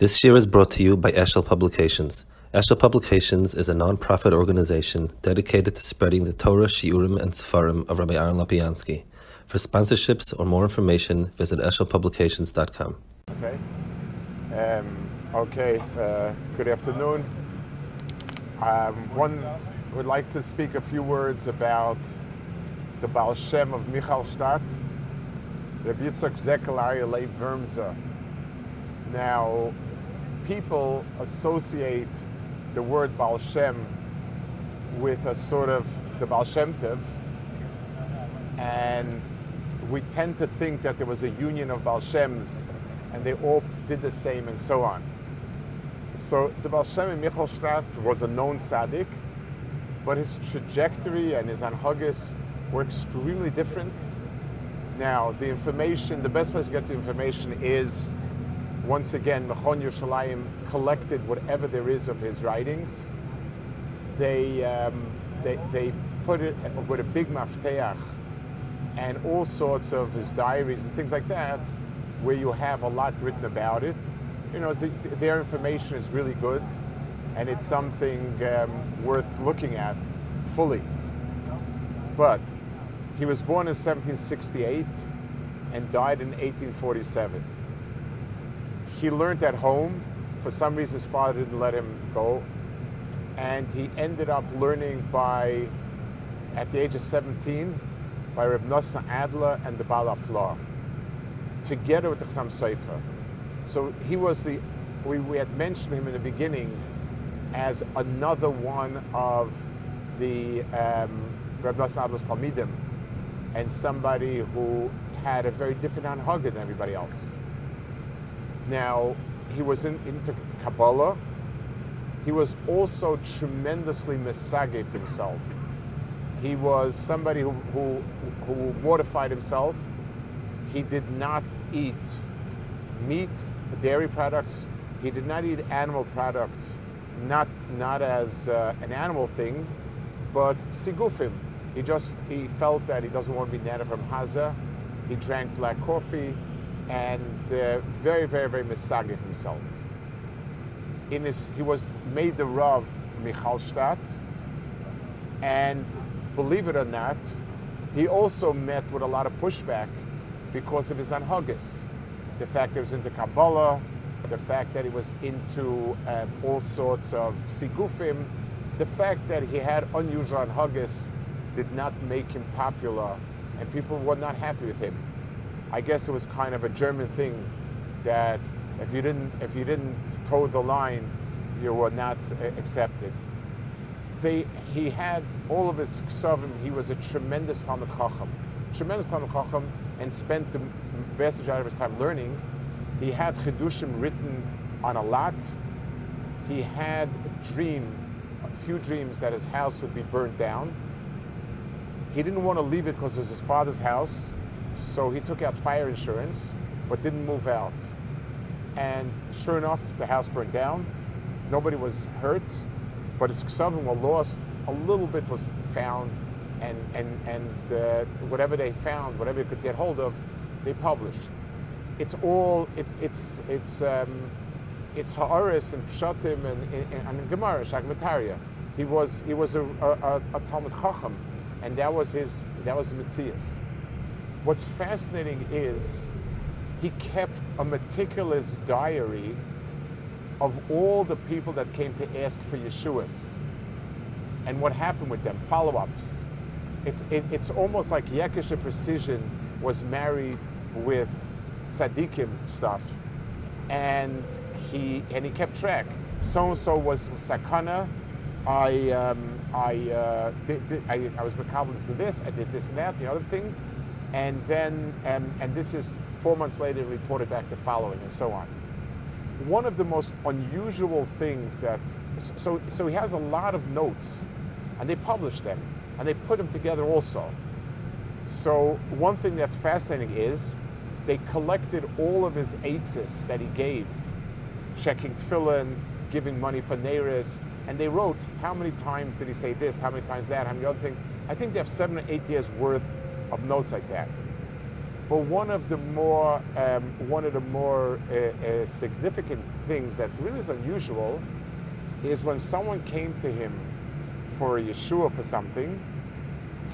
This year is brought to you by Eshel Publications. Eshel Publications is a non-profit organization dedicated to spreading the Torah, Shiurim, and Sefarim of Rabbi Aaron Lapiansky. For sponsorships or more information, visit eshelpublications.com. Okay. Um, okay. Uh, good afternoon. Um, one would like to speak a few words about the Baal Shem of Michelstadt, Rabbi Yitzchak Zekel Leib Wormser. Now, people associate the word Baal Shem with a sort of the Baal Shem Tov, and we tend to think that there was a union of Baal Shems and they all did the same and so on. So the Baal Shem in Michelstadt was a known tzaddik, but his trajectory and his anhagis were extremely different. Now, the information, the best place to get the information is once again, Mechon Yerushalayim collected whatever there is of his writings. They, um, they, they put it with a big mafteach and all sorts of his diaries and things like that, where you have a lot written about it. You know, the, their information is really good, and it's something um, worth looking at fully. But he was born in 1768 and died in 1847 he learned at home. For some reason, his father didn't let him go. And he ended up learning by, at the age of 17, by Reb Nosson Adler and the Baal Haflaah, together with the Chassam Sofer. So he was the, we, we had mentioned him in the beginning as another one of the um, Reb Nosson Adler's Talmidim, and somebody who had a very different anhaga than everybody else. Now, he was in, into Kabbalah. He was also tremendously misagif himself. He was somebody who, who, who mortified himself. He did not eat meat, dairy products. He did not eat animal products, not, not as uh, an animal thing, but sigufim. He just he felt that he doesn't want to be nana from Haza. He drank black coffee and uh, very, very, very misagif himself. In his, he was made the Rav Michelstadt, and believe it or not, he also met with a lot of pushback because of his anhagis. The fact that he was into Kabbalah, the fact that he was into uh, all sorts of sigufim, the fact that he had unusual anhagis did not make him popular, and people were not happy with him. I guess it was kind of a German thing that if you didn't if you didn't toe the line, you were not accepted. They, he had all of his ksavim. He was a tremendous Talmud Chacham, tremendous Talmud Chacham, and spent the vast majority of his time learning. He had chidushim written on a lot. He had a dream, a few dreams that his house would be burned down. He didn't want to leave it because it was his father's house so he took out fire insurance, but didn't move out. And sure enough, the house burned down. Nobody was hurt, but his ksavim were lost. A little bit was found, and and and uh, whatever they found, whatever they could get hold of, they published. It's all it's it's it's um, it's ha'aris and pshatim and and, and Gemara Shagmataria. He was he was a, a, a, Talmud Chacham, and that was his that was his mitzias. What's fascinating is he kept a meticulous diary of all the people that came to ask for Yeshuas and what happened with them, follow ups. It's, it, it's almost like Yekisha Precision was married with Sadikim stuff, and he, and he kept track. So and so was Sakana. I, um, I, uh, did, did, I, I was Makabal to this, I did this and that, the other thing and then and, and this is four months later reported back the following and so on. One of the most unusual things that so so he has a lot of notes and they publish them and they put them together also. So one thing that's fascinating is they collected all of his eitzes that he gave checking tefillin giving money for neiris and they wrote how many times did he say this? How many times that? How many other things i think they have seven or eight years worth of notes like that. But one of the more um, one of the more uh, uh, significant things that really is unusual is when someone came to him for a Yeshua for something,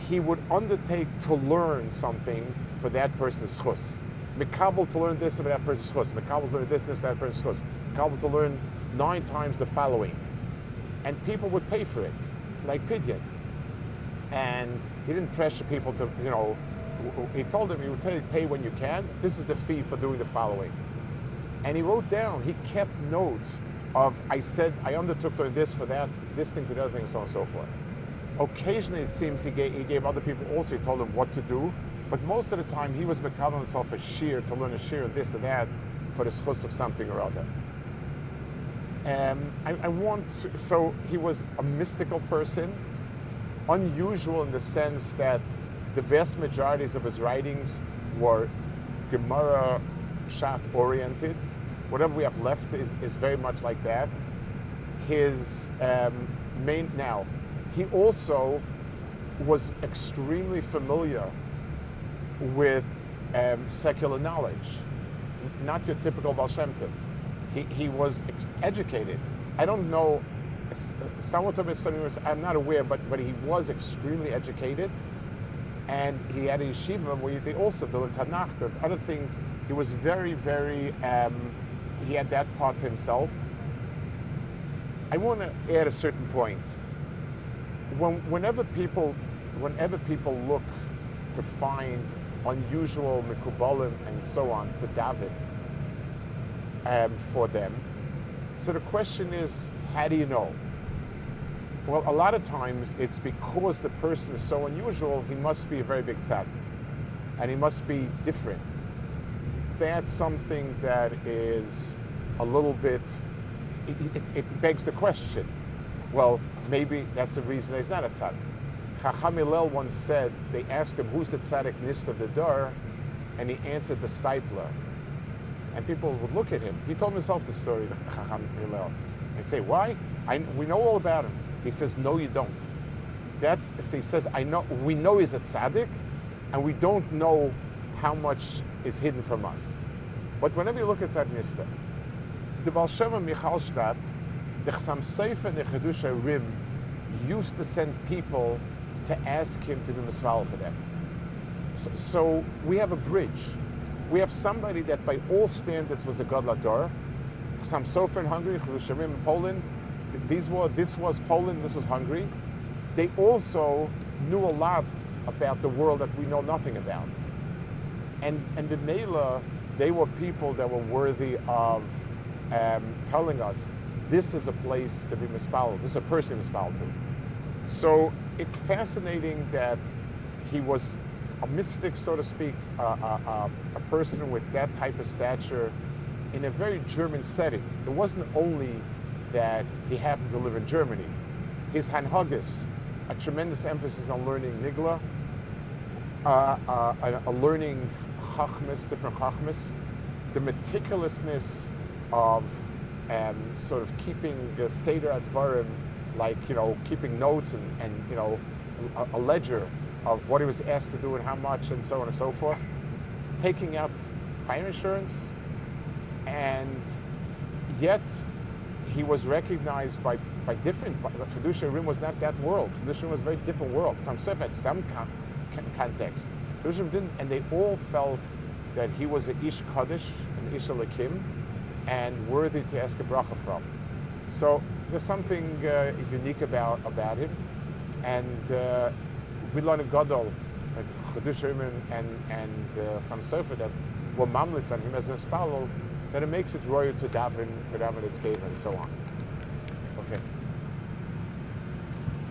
he would undertake to learn something for that person's chus. Mikabel to learn this for that person's chus. Mikabel to learn this, this for that person's chus. Mikabel to learn nine times the following. And people would pay for it, like Pidyon. And he didn't pressure people to, you know, he told them, you, pay when you can. This is the fee for doing the following. And he wrote down, he kept notes of, I said, I undertook to this for that, this thing for the other thing, so on and so forth. Occasionally, it seems he gave, he gave other people also, he told them what to do, but most of the time he was becoming himself a shear to learn a shear this or that for the schus of something or other. Um, I, I want, to, so he was a mystical person, unusual in the sense that the vast majorities of his writings were Gemara Pshat oriented. Whatever we have left is, is very much like that. His um, main, now, he also was extremely familiar with um, secular knowledge, not your typical Baal. He, he was ex- educated. I don't know, of it, I'm not aware, but, but he was extremely educated. And he had a yeshiva where they also did Tanakh, did other things. He was very, very, um, he had that part to himself. I want to add a certain point. When, whenever people, whenever people look to find unusual mikubalim and so on to David um, for them, so the question is, how do you know? Well, a lot of times it's because the person is so unusual, he must be a very big tzaddik. And he must be different. That's something that is a little bit, it, it, it begs the question. Well, maybe that's a reason he's not a tzaddik. Chacham Hillel once said, they asked him, who's the tzaddik nist of the door? And he answered the Steipler. And people would look at him. He told himself the story, Chacham Hillel. And say, why? I, we know all about him. He says, no, you don't. That's, so he says, I know, we know he's a tzaddik, and we don't know how much is hidden from us. But whenever you look at Tzad Nista, the Baal Shem Michelstadt, the Chasam Sofer and the Chiddushei HaRim used to send people to ask him to be Misval for them. So, so, we have a bridge. We have somebody that by all standards was a Gadol Hador. Chasam Sofer in Hungary, Chiddushei HaRim in Poland, these were, this was Poland, this was Hungary. They also knew a lot about the world that we know nothing about. And, and the Mela, they were people that were worthy of um, telling us this is a place to be mispal, this is a person mispal to. So it's fascinating that he was a mystic, so to speak, uh, uh, a person with that type of stature in a very German setting. It wasn't only that he happened to live in Germany. His Hanhagis, a tremendous emphasis on learning Nigla, uh, uh, a, a, learning Chachmas, different Chachmas, the meticulousness of um, sort of keeping the Seder Advarim, like, you know, keeping notes and, and you know, a, a ledger of what he was asked to do and how much and so on and so forth, taking out fire insurance, and yet he was recognized by, by different, Chiddushei HaRim was not that world. Chiddushei HaRim was a very different world. Tamsef had some con, con, context. Kedusha didn't, and they all felt that he was an Ish Kaddish, an Ish Alakim, and worthy to ask a bracha from. So there's something uh, unique about, about him. And uh, we learn a Gadol, Chedush and, and, and uh, some Sofer that were mamlits on him as a spalal, that it makes it royal to daven, to daven his escape, and so on.